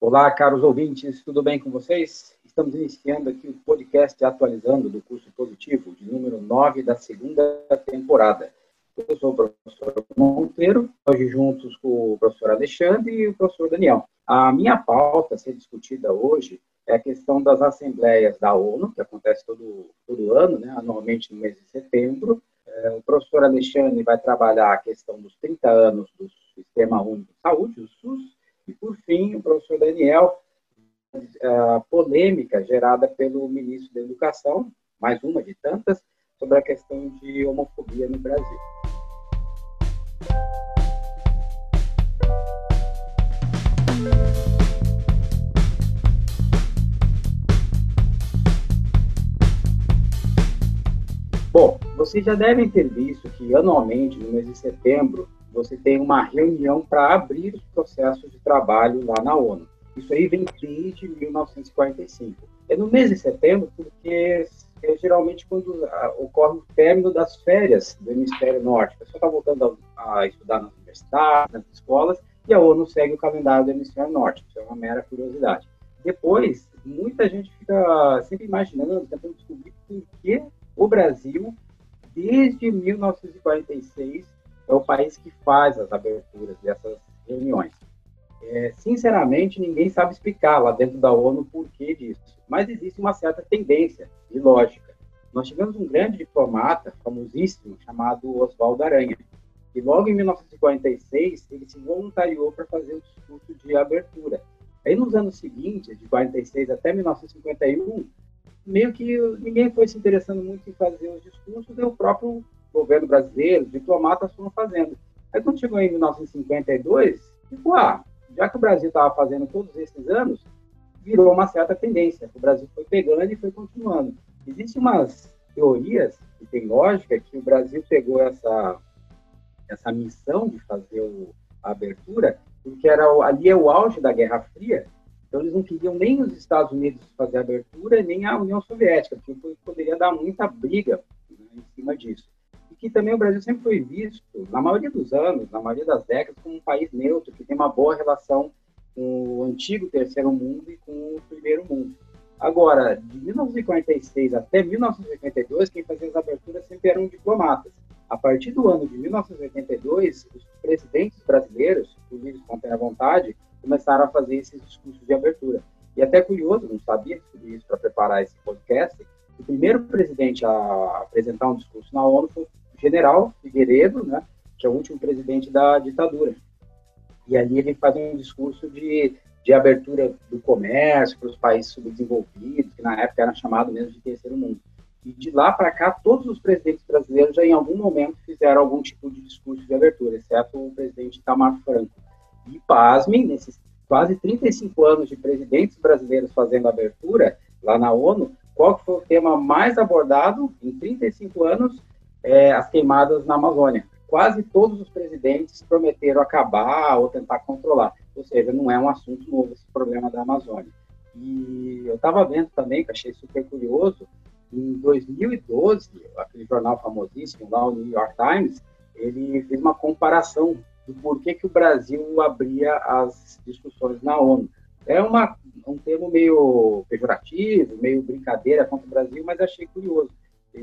Olá, caros ouvintes, tudo bem com vocês? Estamos iniciando aqui o podcast Atualizando do curso positivo, de número 9 da segunda temporada. Eu sou o professor Monteiro, hoje juntos com o professor Alexandre e o professor Daniel. A minha pauta a ser discutida hoje é a questão das assembleias da ONU, que acontece todo, todo ano, né, anualmente no mês de setembro. É, o professor Alexandre vai trabalhar a questão dos 30 anos do Sistema Único de Saúde, o SUS, e, por fim, o professor Daniel, a polêmica gerada pelo ministro da Educação, mais uma de tantas, sobre a questão de homofobia no Brasil. Bom, vocês já devem ter visto que anualmente, no mês de setembro, você tem uma reunião para abrir os processos de trabalho lá na ONU. Isso aí vem desde 1945. É no mês de setembro porque é geralmente quando ah, ocorre o término das férias do hemisfério norte. A pessoa está voltando a, estudar nas universidades, nas escolas, e a ONU segue o calendário do hemisfério norte. Isso é uma mera curiosidade. Depois, muita gente fica sempre imaginando, tentando descobrir por que o Brasil, desde 1946, é o país que faz as aberturas dessas reuniões. É, sinceramente, ninguém sabe explicar lá dentro da ONU o porquê disso, mas existe uma certa tendência e lógica. Nós tivemos um grande diplomata, famosíssimo, chamado Oswaldo Aranha, e logo em 1946 ele se voluntariou para fazer o discurso de abertura. Aí nos anos seguintes, de 46 até 1951, meio que ninguém foi se interessando muito em fazer os discursos, e o próprio governo brasileiro, diplomatas foram fazendo. Aí quando chegou em 1952, ficou, ah, já que o Brasil estava fazendo todos esses anos, virou uma certa tendência. O Brasil foi pegando e foi continuando. Existem umas teorias que tem lógica que o Brasil pegou essa essa missão de fazer o, a abertura, porque era ali é o auge da Guerra Fria, então eles não queriam nem os Estados Unidos fazer a abertura, nem a União Soviética, porque poderia dar muita briga né, em cima disso que também o Brasil sempre foi visto, na maioria dos anos, na maioria das décadas, como um país neutro, que tem uma boa relação com o antigo terceiro mundo e com o primeiro mundo. Agora, de 1946 até 1982, quem fazia as aberturas sempre eram diplomatas. A partir do ano de 1982, os presidentes brasileiros, por livre espontânea vontade, começaram a fazer esses discursos de abertura. E até curioso, não sabia sobre isso para preparar esse podcast, o primeiro presidente a apresentar um discurso na ONU foi general Figueiredo, né, que é o último presidente da ditadura. E ali ele faz um discurso de, de abertura do comércio para os países subdesenvolvidos, que na época era chamado mesmo de terceiro mundo. E de lá para cá, todos os presidentes brasileiros já em algum momento fizeram algum tipo de discurso de abertura, exceto o presidente Itamar Franco. E pasmem, nesses quase 35 anos de presidentes brasileiros fazendo abertura lá na ONU, qual foi o tema mais abordado em 35 anos? É, as queimadas na Amazônia. Quase todos os presidentes prometeram acabar ou tentar controlar. Ou seja, não é um assunto novo esse problema da Amazônia. E eu estava vendo também, que achei super curioso, em 2012, aquele jornal famosíssimo lá, o New York Times, ele fez uma comparação do porquê que o Brasil abria as discussões na ONU. É uma, um termo meio pejorativo, meio brincadeira contra o Brasil, mas achei curioso.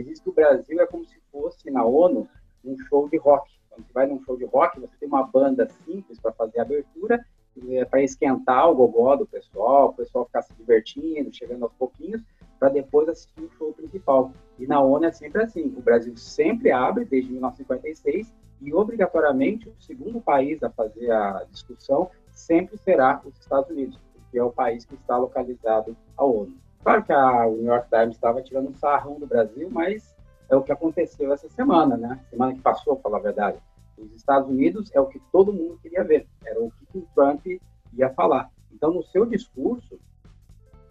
Que o Brasil é como se fosse na ONU um show de rock. Quando você vai num show de rock, você tem uma banda simples para fazer a abertura, é, para esquentar o gogó do pessoal, o pessoal ficar se divertindo, chegando aos pouquinhos, para depois assistir o show principal. E na ONU é sempre assim: o Brasil sempre abre desde 1956 e obrigatoriamente o segundo país a fazer a discussão sempre será os Estados Unidos, que é o país que está localizado a ONU. Claro que a, o New York Times estava tirando um sarrão do Brasil, mas é o que aconteceu essa semana, né? Semana que passou, para falar a verdade. Os Estados Unidos é o que todo mundo queria ver, era o que o Trump ia falar. Então, no seu discurso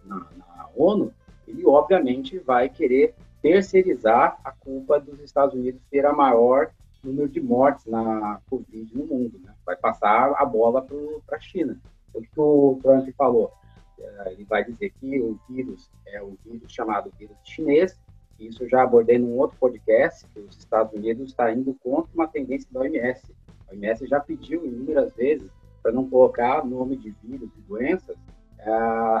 na, na ONU, ele obviamente vai querer terceirizar a culpa dos Estados Unidos ter a maior número de mortes na Covid no mundo. Né? Vai passar a bola para a China. O que o Trump falou? Eh, ele vai dizer que o vírus é um vírus chamado vírus chinês, isso já abordei num outro podcast, que os Estados Unidos está indo contra uma tendência da OMS. A OMS já pediu inúmeras vezes para não colocar nome de vírus e doenças é,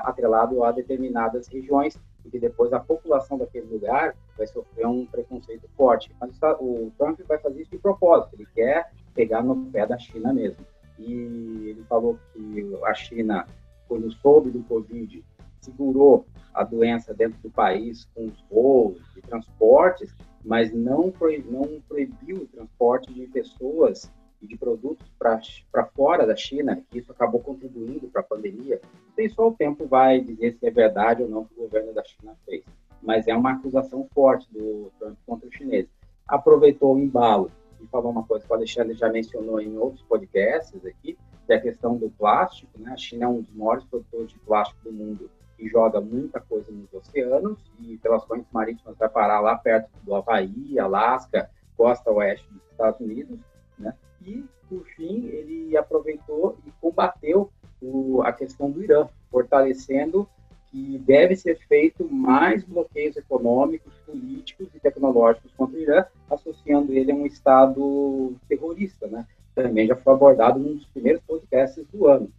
atrelado a determinadas regiões, porque depois a população daquele lugar vai sofrer um preconceito forte. Mas o Trump vai fazer isso de propósito, ele quer pegar no pé da China mesmo. E ele falou que a China, quando soube do Covid, segurou a doença dentro do país com os voos e transportes, mas não, proib, não proibiu o transporte de pessoas e de produtos para fora da China, que isso acabou contribuindo para a pandemia. E só o tempo vai dizer se é verdade ou não que o governo da China fez. Mas é uma acusação forte do Trump contra os chineses. Aproveitou o embalo e falou uma coisa que o Alexandre já mencionou em outros podcasts aqui, que é a questão do plástico. Né? A China é um dos maiores produtores de plástico do mundo e joga muita coisa nos oceanos e pelas correntes marítimas vai parar lá perto do Havaí, Alasca, costa oeste dos Estados Unidos, né? E, por fim, ele aproveitou e combateu o, a questão do Irã, fortalecendo que deve ser feito mais bloqueios econômicos, políticos e tecnológicos contra o Irã, associando ele a um Estado terrorista, né? Também já foi abordado num dos primeiros podcasts do ano.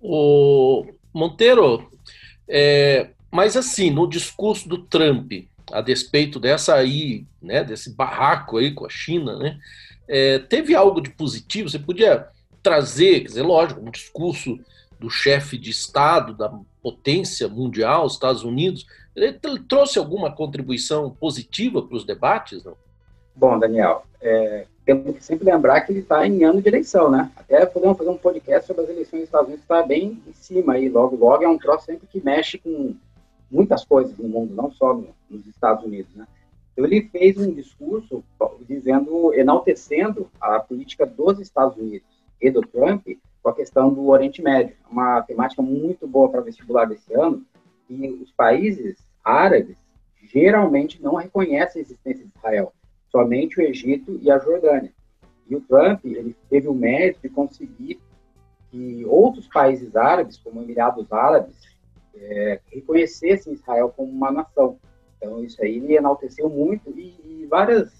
O Monteiro, é, mas assim, no discurso do Trump, a despeito dessa aí, né, desse barraco aí com a China, né, é, teve algo de positivo? Você podia trazer, quer dizer, lógico, um discurso do chefe de Estado da potência mundial, Estados Unidos, ele trouxe alguma contribuição positiva para os debates? Não? Bom, Daniel, é, temos que sempre lembrar que ele está em ano de eleição, né? Até podemos fazer um podcast sobre as eleições dos Estados Unidos, está bem em cima aí, logo, logo, é um troço sempre que mexe com muitas coisas no mundo, não só no, nos Estados Unidos, né? Então, ele fez um discurso dizendo, enaltecendo a política dos Estados Unidos e do Trump com a questão do Oriente Médio, uma temática muito boa para vestibular desse ano, e os países árabes geralmente não reconhecem a existência de Israel somente o Egito e a Jordânia. E o Trump ele teve o mérito de conseguir que outros países árabes, como Emirados Árabes, é, reconhecessem Israel como uma nação. Então, isso aí ele enalteceu muito e, e várias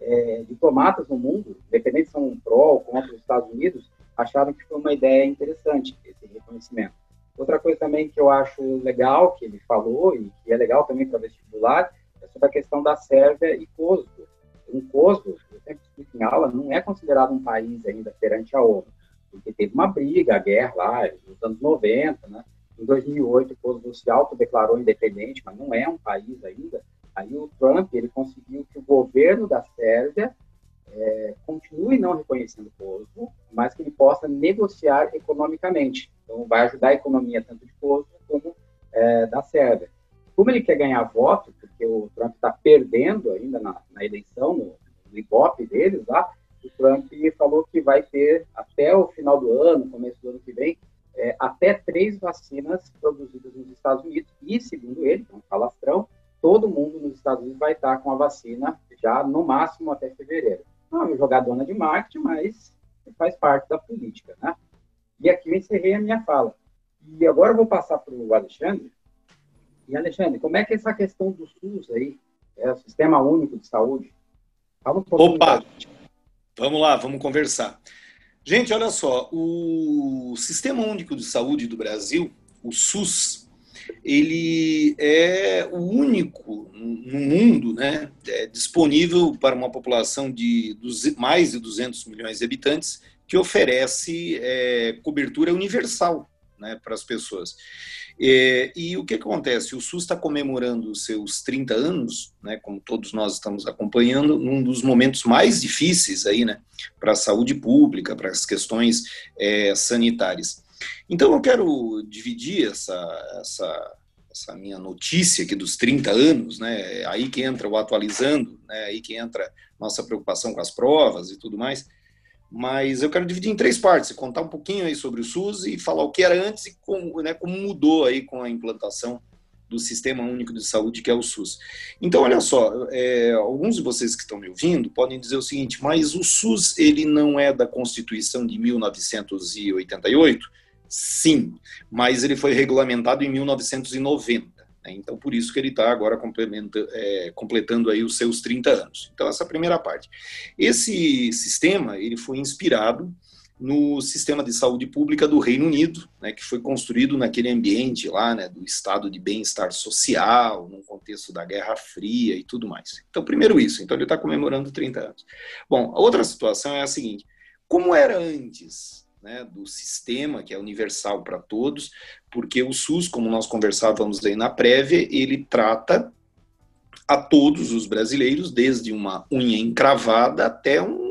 é, diplomatas no mundo, independente se são pró ou contra os Estados Unidos, acharam que foi uma ideia interessante esse reconhecimento. Outra coisa também que eu acho legal que ele falou e que é legal também para vestibular é sobre a questão da Sérvia e Kosovo um Kosovo, eu sempre explico em aula, não é considerado um país ainda perante a ONU, porque teve uma briga, a guerra lá, nos anos 90, né? Em 2008, o Kosovo se autodeclarou independente, mas não é um país ainda. Aí o Trump, ele conseguiu que o governo da Sérvia é, continue não reconhecendo o Kosovo, mas que ele possa negociar economicamente. Então, vai ajudar a economia tanto de Kosovo como é, da Sérvia. Como ele quer ganhar voto, Trump está perdendo ainda na, na eleição, no, no Ibope deles lá, o Trump falou que vai ter até o final do ano, começo do ano que vem, é, até três vacinas produzidas nos Estados Unidos. E, segundo ele, é um falastrão, todo mundo nos Estados Unidos vai estar com a vacina já no máximo até fevereiro. Não é uma jogadona de marketing, mas faz parte da política, né? E aqui eu encerrei a minha fala. E agora eu vou passar para o Alexandre, e, Alexandre, como é que é essa questão do SUS aí, é o Sistema Único de Saúde? Fala um pouquinho. Opa! Vamos lá, vamos conversar. Gente, olha só, o Sistema Único de Saúde do Brasil, o SUS, ele é o único no mundo né, é disponível para uma população de mais de 200 milhões de habitantes que oferece é, cobertura universal né, para as pessoas. É, e o que acontece? O SUS está comemorando os seus 30 anos, né, como todos nós estamos acompanhando, num dos momentos mais difíceis aí, né, para a saúde pública, para as questões é, sanitárias. Então eu quero dividir essa, essa, essa minha notícia aqui dos 30 anos, né, aí que entra o atualizando, né, aí que entra nossa preocupação com as provas e tudo mais, mas eu quero dividir em três partes, contar um pouquinho aí sobre o SUS e falar o que era antes e como, né, como mudou aí com a implantação do Sistema Único de Saúde, que é o SUS. Então, olha só, é, alguns de vocês que estão me ouvindo podem dizer o seguinte, mas o SUS, ele não é da Constituição de 1988? Sim, mas ele foi regulamentado em 1990. Né? Então, por isso que ele está agora é, completando aí os seus 30 anos. Então, essa é a primeira parte. Esse sistema ele foi inspirado no sistema de saúde pública do Reino Unido, né, que foi construído naquele ambiente lá, né, do estado de bem-estar social, num contexto da Guerra Fria e tudo mais. Então, primeiro isso, então ele está comemorando 30 anos. Bom, a outra situação é a seguinte, como era antes né, do sistema, que é universal para todos, porque o SUS, como nós conversávamos aí na prévia, ele trata a todos os brasileiros, desde uma unha encravada até um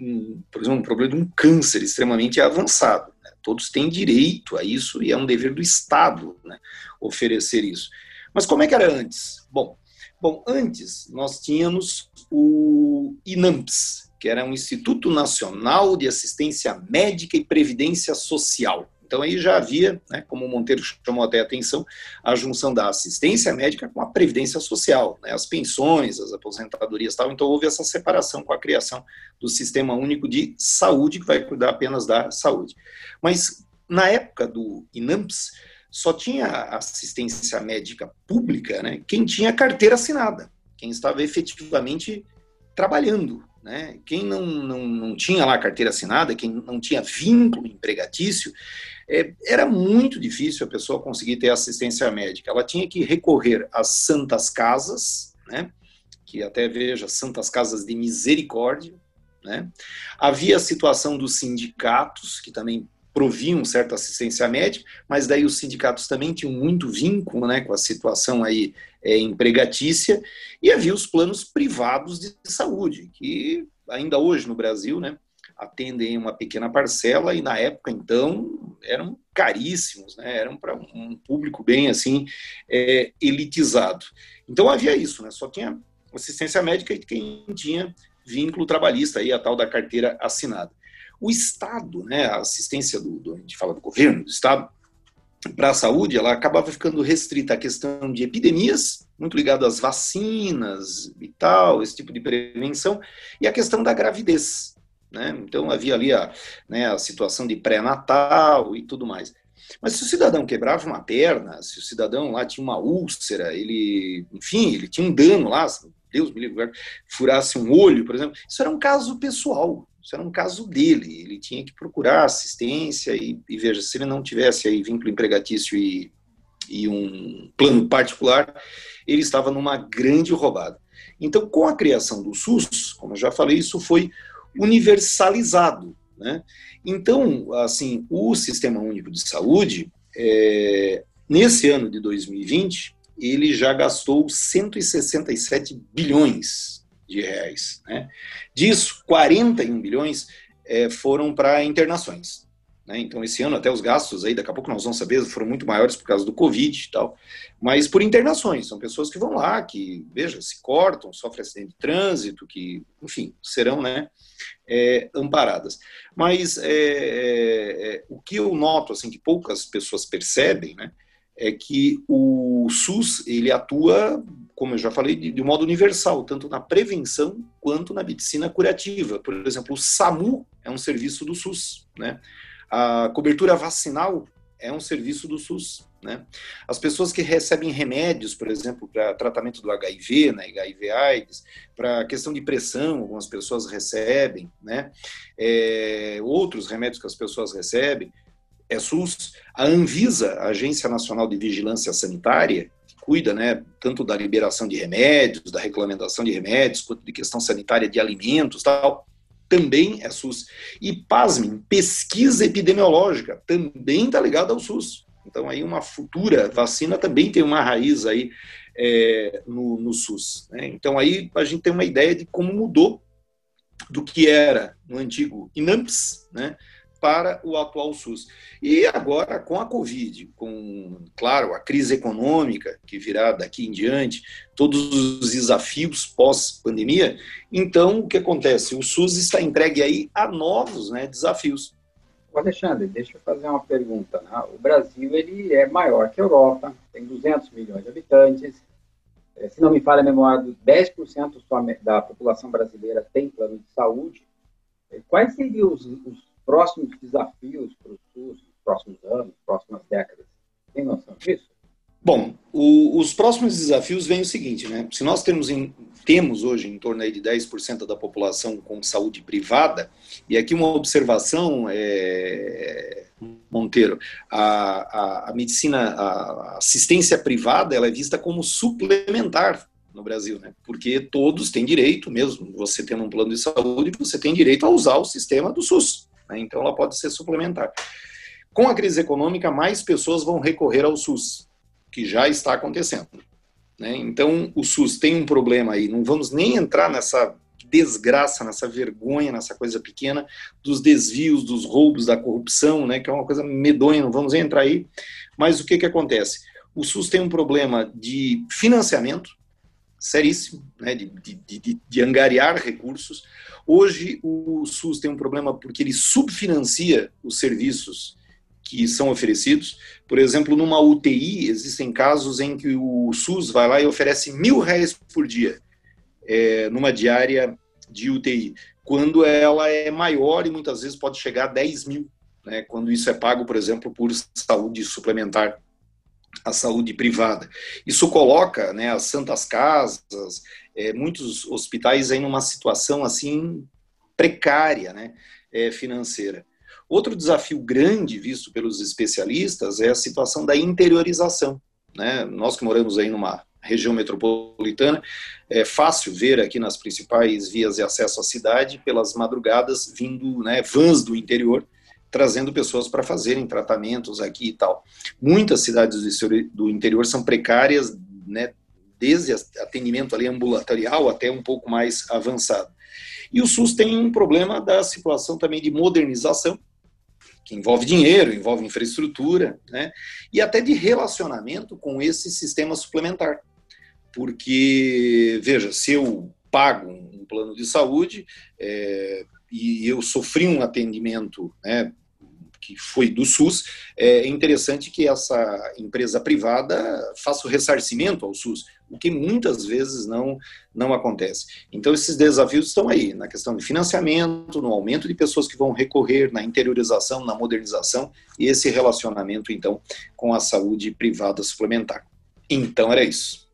um, por exemplo, um problema de um câncer extremamente avançado. Né? Todos têm direito a isso e é um dever do Estado né, oferecer isso. Mas como é que era antes? Bom, bom, antes nós tínhamos o INAMPS, que era um Instituto Nacional de Assistência Médica e Previdência Social. Então aí já havia, né, como o Monteiro chamou até a atenção, a junção da assistência médica com a previdência social, né, as pensões, as aposentadorias tal. Então houve essa separação com a criação do Sistema Único de Saúde, que vai cuidar apenas da saúde. Mas na época do INAMPS, só tinha assistência médica pública né, quem tinha carteira assinada, quem estava efetivamente trabalhando. Né? Quem não, não, não tinha lá carteira assinada, quem não tinha vínculo empregatício, é, era muito difícil a pessoa conseguir ter assistência médica. Ela tinha que recorrer às santas casas, né? que até veja, santas casas de misericórdia. Né? Havia a situação dos sindicatos, que também proviam certa assistência médica, mas daí os sindicatos também tinham muito vínculo né, com a situação aí é, empregatícia, e havia os planos privados de saúde, que ainda hoje no Brasil, né, atendem uma pequena parcela e na época então eram caríssimos, né? Eram para um público bem assim é, elitizado. Então havia isso, né? Só tinha assistência médica e quem tinha vínculo trabalhista aí a tal da carteira assinada. O Estado, né? A assistência do, do a gente fala do governo, do Estado para a saúde, ela acabava ficando restrita à questão de epidemias, muito ligado às vacinas e tal, esse tipo de prevenção, e a questão da gravidez. Né? Então havia ali a, né, a situação de pré-natal e tudo mais. Mas se o cidadão quebrava uma perna, se o cidadão lá tinha uma úlcera, ele, enfim, ele tinha um dano lá, Deus me livre, furasse um olho, por exemplo, isso era um caso pessoal, isso era um caso dele, ele tinha que procurar assistência e, e veja, se ele não tivesse aí vínculo empregatício e, e um plano particular, ele estava numa grande roubada. Então, com a criação do SUS, como eu já falei, isso foi universalizado. Né? Então, assim, o Sistema Único de Saúde, é, nesse ano de 2020, ele já gastou 167 bilhões de reais. Né? Disso, 41 bilhões é, foram para internações. Né? Então, esse ano, até os gastos aí, daqui a pouco nós vamos saber, foram muito maiores por causa do Covid e tal, mas por internações. São pessoas que vão lá, que, veja, se cortam, sofrem acidente de trânsito, que, enfim, serão né, é, amparadas. Mas é, o que eu noto, assim, que poucas pessoas percebem, né, é que o SUS, ele atua, como eu já falei, de, de modo universal, tanto na prevenção quanto na medicina curativa. Por exemplo, o SAMU é um serviço do SUS, né? A cobertura vacinal é um serviço do SUS. Né? As pessoas que recebem remédios, por exemplo, para tratamento do HIV, né, HIV AIDS, para questão de pressão, algumas pessoas recebem, né? É, outros remédios que as pessoas recebem, é SUS. A Anvisa, a Agência Nacional de Vigilância Sanitária, cuida né, tanto da liberação de remédios, da regulamentação de remédios, quanto de questão sanitária de alimentos tal, também é SUS. E, pasmem, pesquisa epidemiológica também está ligada ao SUS. Então, aí uma futura vacina também tem uma raiz aí é, no, no, SUS. Né? Então, aí a gente tem uma ideia de como mudou do que era no antigo INAMPS, né? Para o atual SUS. E agora, com a Covid, com, claro, a crise econômica que virá daqui em diante, todos os desafios pós-pandemia, então o que acontece? O SUS está entregue aí a novos né, desafios. Alexandre, deixa eu fazer uma pergunta. Né? O Brasil ele é maior que a Europa, tem 200 milhões de habitantes. É, se não me falha a memória, 10% da população brasileira tem plano de saúde. Quais seriam os, os próximos desafios para o SUS, nos próximos anos, próximas décadas? Tem noção disso? Bom, o, os próximos desafios vêm o seguinte, né? Se nós temos em, temos hoje em torno aí de 10% da população com saúde privada, e aqui uma observação, é, Monteiro, a, a, a medicina, a assistência privada, ela é vista como suplementar no Brasil, né? Porque todos têm direito, mesmo você tendo um plano de saúde, você tem direito a usar o sistema do SUS. Né? Então, ela pode ser suplementar. Com a crise econômica, mais pessoas vão recorrer ao SUS, que já está acontecendo. Né? Então, o SUS tem um problema aí. Não vamos nem entrar nessa desgraça, nessa vergonha, nessa coisa pequena dos desvios, dos roubos, da corrupção, né? Que é uma coisa medonha. Não vamos entrar aí. Mas o que que acontece? O SUS tem um problema de financiamento seríssimo, né? de, de, de, de angariar recursos. Hoje, o SUS tem um problema porque ele subfinancia os serviços que são oferecidos. Por exemplo, numa UTI, existem casos em que o SUS vai lá e oferece mil reais por dia é, numa diária de UTI, quando ela é maior e muitas vezes pode chegar a 10 mil, né, quando isso é pago, por exemplo, por saúde suplementar, a saúde privada. Isso coloca né, as santas casas, é, muitos hospitais aí numa situação assim precária né, é, financeira. Outro desafio grande visto pelos especialistas é a situação da interiorização. Né? Nós que moramos aí numa região metropolitana, é fácil ver aqui nas principais vias de acesso à cidade, pelas madrugadas, vindo né, vans do interior, trazendo pessoas para fazerem tratamentos aqui e tal. Muitas cidades do interior são precárias, né, desde atendimento ali ambulatorial até um pouco mais avançado. E o SUS tem um problema da situação também de modernização, que envolve dinheiro, envolve infraestrutura, né? e até de relacionamento com esse sistema suplementar. Porque, veja, se eu pago um plano de saúde é, e eu sofri um atendimento né, que foi do SUS, é interessante que essa empresa privada faça o ressarcimento ao SUS, o que muitas vezes não, não acontece. Então, esses desafios estão aí, na questão de financiamento, no aumento de pessoas que vão recorrer, na interiorização, na modernização, e esse relacionamento, então, com a saúde privada suplementar. Então, era isso.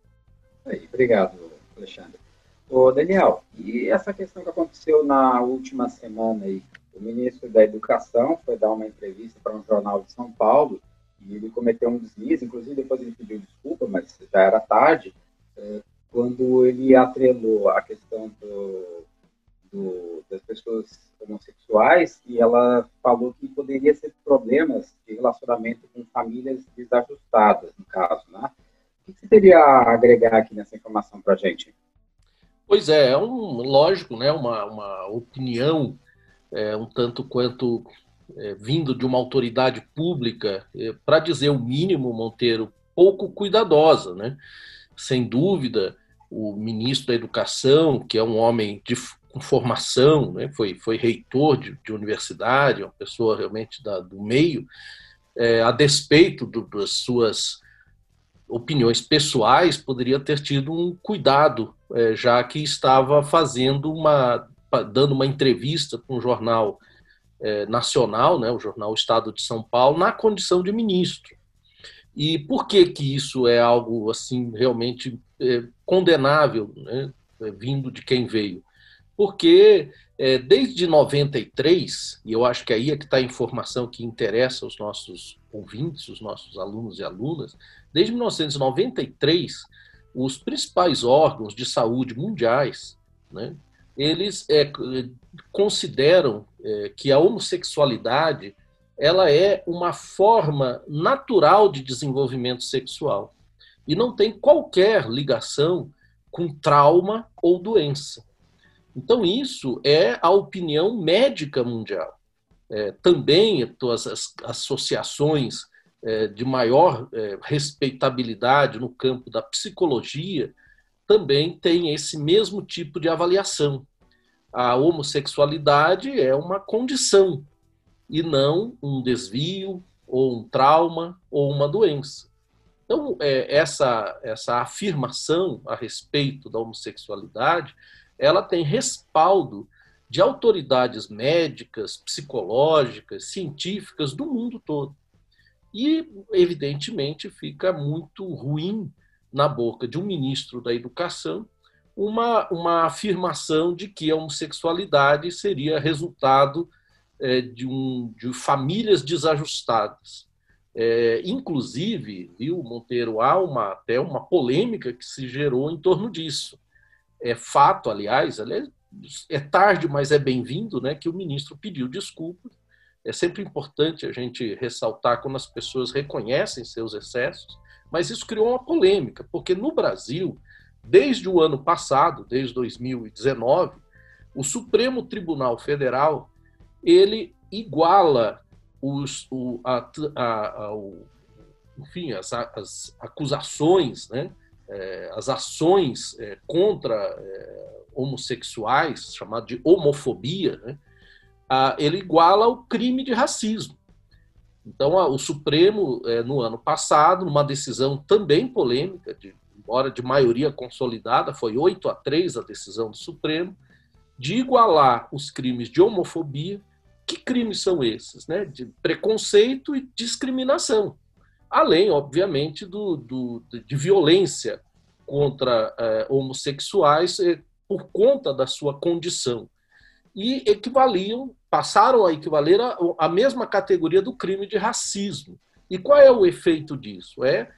Obrigado, Alexandre. Ô, Daniel, e essa questão que aconteceu na última semana aí, o ministro da Educação foi dar uma entrevista para um jornal de São Paulo e ele cometeu um deslize, inclusive depois ele pediu desculpa, mas já era tarde, é, quando ele atrelou a questão do, do, das pessoas homossexuais e ela falou que poderia ser problemas de relacionamento com famílias desajustadas, no caso, né? O que você teria a agregar aqui nessa informação para a gente? Pois é, é um, lógico, né, uma, uma opinião é, um tanto quanto é, vindo de uma autoridade pública, é, para dizer o mínimo, Monteiro, pouco cuidadosa. Né? Sem dúvida, o ministro da Educação, que é um homem de com formação, né? foi, foi reitor de, de universidade, uma pessoa realmente da, do meio, é, a despeito do, das suas opiniões pessoais, poderia ter tido um cuidado, é, já que estava fazendo uma dando uma entrevista para um jornal é, nacional, né, o jornal Estado de São Paulo, na condição de ministro. E por que que isso é algo assim realmente é, condenável, né, vindo de quem veio? Porque é, desde 93, e eu acho que aí é que está a informação que interessa aos nossos ouvintes, os nossos alunos e alunas, desde 1993, os principais órgãos de saúde mundiais, né, eles é, consideram é, que a homossexualidade ela é uma forma natural de desenvolvimento sexual e não tem qualquer ligação com trauma ou doença. Então, isso é a opinião médica mundial. É, também todas as associações é, de maior é, respeitabilidade no campo da psicologia também tem esse mesmo tipo de avaliação. A homossexualidade é uma condição e não um desvio ou um trauma ou uma doença. Então, é, essa, essa afirmação a respeito da homossexualidade, ela tem respaldo de autoridades médicas, psicológicas, científicas do mundo todo. E, evidentemente, fica muito ruim na boca de um ministro da Educação uma, uma afirmação de que a homossexualidade seria resultado é, de, um, de famílias desajustadas. É, inclusive, viu, Monteiro, há uma, até uma polêmica que se gerou em torno disso. É fato, aliás, é, é tarde, mas é bem-vindo, né, que o ministro pediu desculpas. É sempre importante a gente ressaltar quando as pessoas reconhecem seus excessos, mas isso criou uma polêmica, porque no Brasil, desde o ano passado, desde 2019, o Supremo Tribunal Federal ele iguala os, o, a, a, a, o, enfim, as, as, acusações, né, é, as ações é, contra é, homossexuais, chamado de homofobia, né, a, ele iguala o crime de racismo. Então, o Supremo, é, no ano passado, numa decisão também polêmica, de, embora de maioria consolidada, foi 8 a 3 a decisão do Supremo, de igualar os crimes de homofobia que crimes são esses? Né? De preconceito e discriminação. Além, obviamente, do, do de violência contra é, homossexuais é, por conta da sua condição. E equivaliam, passaram a equivaler à mesma categoria do crime de racismo. E qual é o efeito disso? É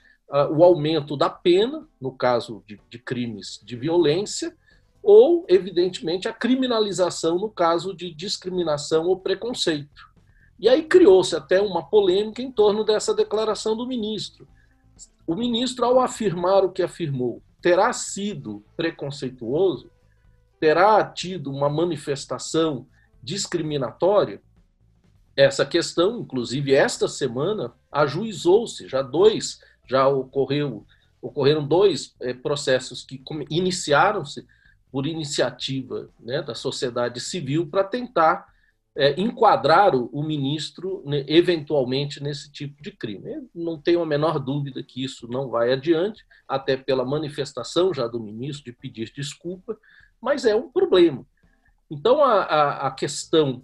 o aumento da pena, no caso de, de crimes de violência, ou, evidentemente, a criminalização no caso de discriminação ou preconceito. E aí criou-se até uma polêmica em torno dessa declaração do ministro. O ministro, ao afirmar o que afirmou, terá sido preconceituoso? Terá tido uma manifestação discriminatória? Essa questão, inclusive, esta semana, ajuizou-se, já dois, já ocorreu, ocorreram dois é, processos que iniciaram-se por iniciativa né, da sociedade civil para tentar é, enquadrar o, o ministro né, eventualmente nesse tipo de crime. Eu não tenho a menor dúvida que isso não vai adiante, até pela manifestação já do ministro de pedir desculpa, mas é um problema. Então, a, a, a questão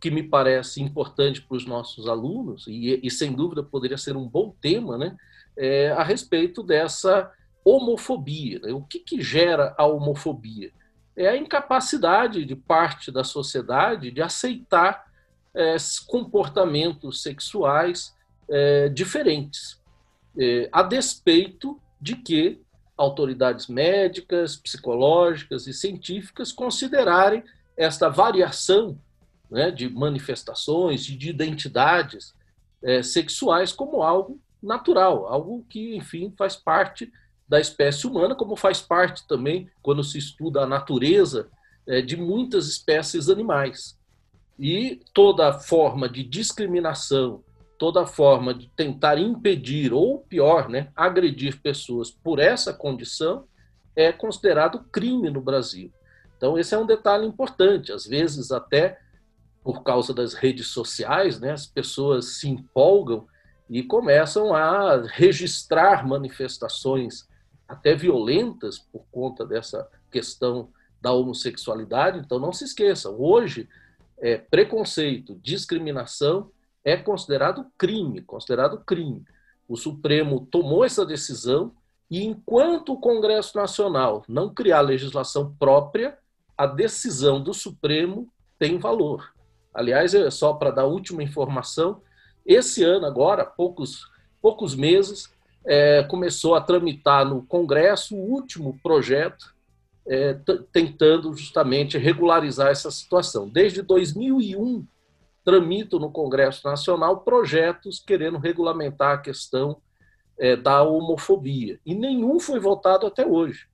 que me parece importante para os nossos alunos, e, e, sem dúvida poderia ser um bom tema, né, é a respeito dessa homofobia. Né? O que, que gera a homofobia? É a incapacidade de parte da sociedade de aceitar é, comportamentos sexuais é, diferentes, é, a despeito de que autoridades médicas, psicológicas e científicas considerarem esta variação né, de manifestações de identidades é, sexuais como algo natural, algo que, enfim, faz parte da espécie humana, como faz parte também, quando se estuda a natureza, é, de muitas espécies animais. E toda forma de discriminação, toda forma de tentar impedir, ou pior, né, agredir pessoas por essa condição, é considerado crime no Brasil. Então, esse é um detalhe importante. Às vezes, até por causa das redes sociais, né, as pessoas se empolgam e começam a registrar manifestações até violentas por conta dessa questão da homossexualidade. Então, não se esqueçam, hoje, é, preconceito, discriminação é considerado crime, considerado crime. O Supremo tomou essa decisão e, enquanto o Congresso Nacional não criar legislação própria, a decisão do Supremo tem valor. Aliás, é só para dar a última informação, esse ano agora, poucos poucos meses, é, começou a tramitar no Congresso o último projeto é, tentando justamente regularizar essa situação. Desde 2001, tramito no Congresso Nacional projetos querendo regulamentar a questão é, da homofobia. E nenhum foi votado até hoje.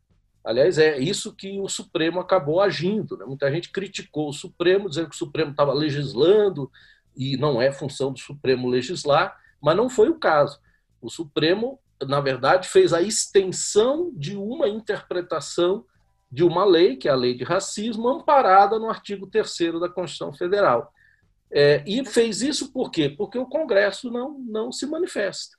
Aliás, é isso que o Supremo acabou agindo. Né? Muita gente criticou o Supremo, dizendo que o Supremo estava legislando, e não é função do Supremo legislar, mas não foi o caso o Supremo, na verdade, fez a extensão de uma interpretação de uma lei, que é a lei de racismo, amparada no artigo 3 da Constituição Federal. É, e fez isso por quê? Porque o Congresso não, não se manifesta.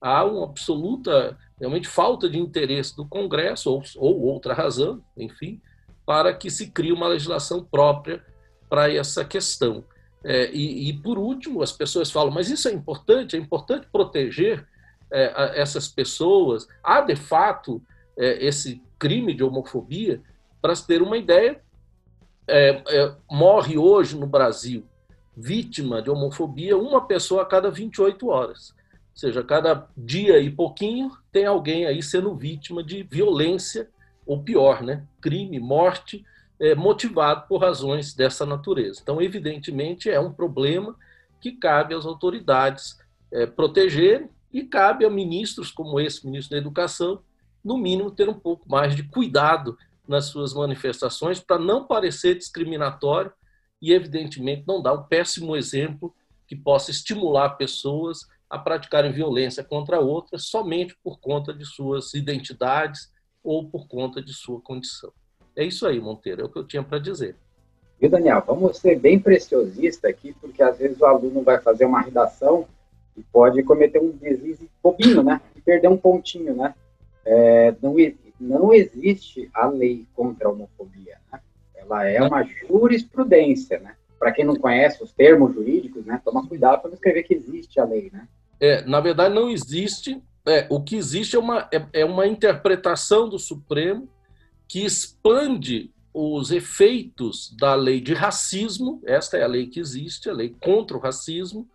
Há uma absoluta, realmente, falta de interesse do Congresso, ou, ou outra razão, enfim, para que se crie uma legislação própria para essa questão. É, e, e, por último, as pessoas falam, mas isso é importante, é importante proteger é, essas pessoas, há de fato é, esse crime de homofobia, para se ter uma ideia, é, é, morre hoje no Brasil vítima de homofobia uma pessoa a cada 28 horas. Ou seja, cada dia e pouquinho tem alguém aí sendo vítima de violência, ou pior, né? crime, morte, é, motivado por razões dessa natureza. Então, evidentemente, é um problema que cabe às autoridades é, e cabe a ministros como esse, ministro da Educação, no mínimo, ter um pouco mais de cuidado nas suas manifestações para não parecer discriminatório e, evidentemente, não dar um péssimo exemplo que possa estimular pessoas a praticarem violência contra outras somente por conta de suas identidades ou por conta de sua condição. É isso aí, Monteiro, é o que eu tinha para dizer. Viu, Daniel? Vamos ser bem preciosista aqui, porque às vezes o aluno vai fazer uma redação e pode cometer um deslize bobinho, né? E perder um pontinho, né? É, não, não existe a lei contra a homofobia, né? Ela é uma jurisprudência, né? Para quem não conhece os termos jurídicos, né? Toma cuidado para não escrever que existe a lei, né? É, na verdade, não existe. É, o que existe é uma, é, é uma interpretação do Supremo que expande os efeitos da lei de racismo, esta é a lei que existe, a lei contra o racismo,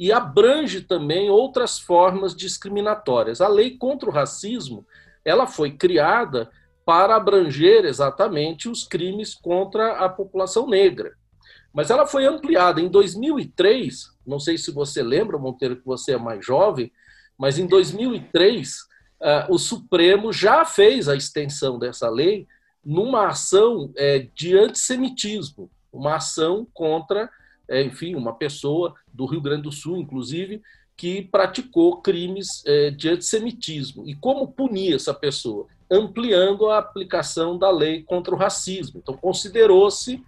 e abrange também outras formas discriminatórias. A lei contra o racismo, ela foi criada para abranger exatamente os crimes contra a população negra. Mas ela foi ampliada em 2003, não sei se você lembra, Monteiro, que você é mais jovem, mas em 2003 uh, ah, o Supremo já fez a extensão dessa lei numa ação é, de antissemitismo, uma ação contra, é, enfim, uma pessoa do Rio Grande do Sul, inclusive, que praticou crimes é, de antissemitismo. E como punir essa pessoa? Ampliando a aplicação da lei contra o racismo. Então, considerou-se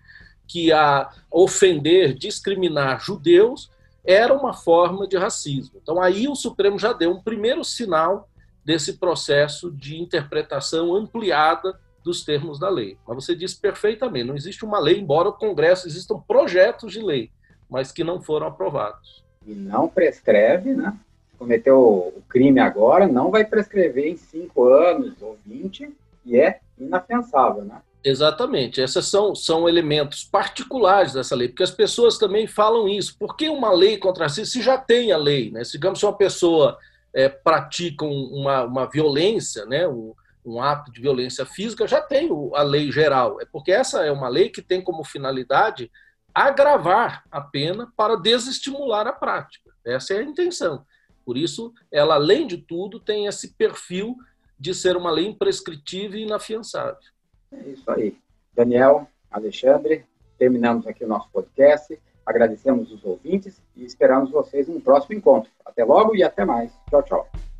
que a ofender, discriminar judeus era uma forma de racismo. Então, aí o Supremo já deu um primeiro sinal desse processo de interpretação ampliada dos termos da lei. Mas você disse perfeitamente, não existe uma lei, embora o Congresso existam projetos de lei, mas que não foram aprovados. E não prescreve, né? Cometeu o crime agora, não vai prescrever em cinco anos ou vinte, e é inafiançável, né? Exatamente. Esses são, são elementos particulares dessa lei, porque as pessoas também falam isso. Por que uma lei contra racismo se já tem a lei? Né? Se, digamos, se uma pessoa é, pratica uma, uma violência, né, um, um ato de violência física, já tem a lei geral. É porque essa é uma lei que tem como finalidade agravar a pena para desestimular a prática. Essa é a intenção. Por isso, ela, além de tudo, tem esse perfil de ser uma lei imprescritível e inafiançável. É isso aí. Daniel, Alexandre, terminamos aqui o nosso podcast. Agradecemos os ouvintes e esperamos vocês no próximo encontro. Até logo e até mais. Tchau, tchau.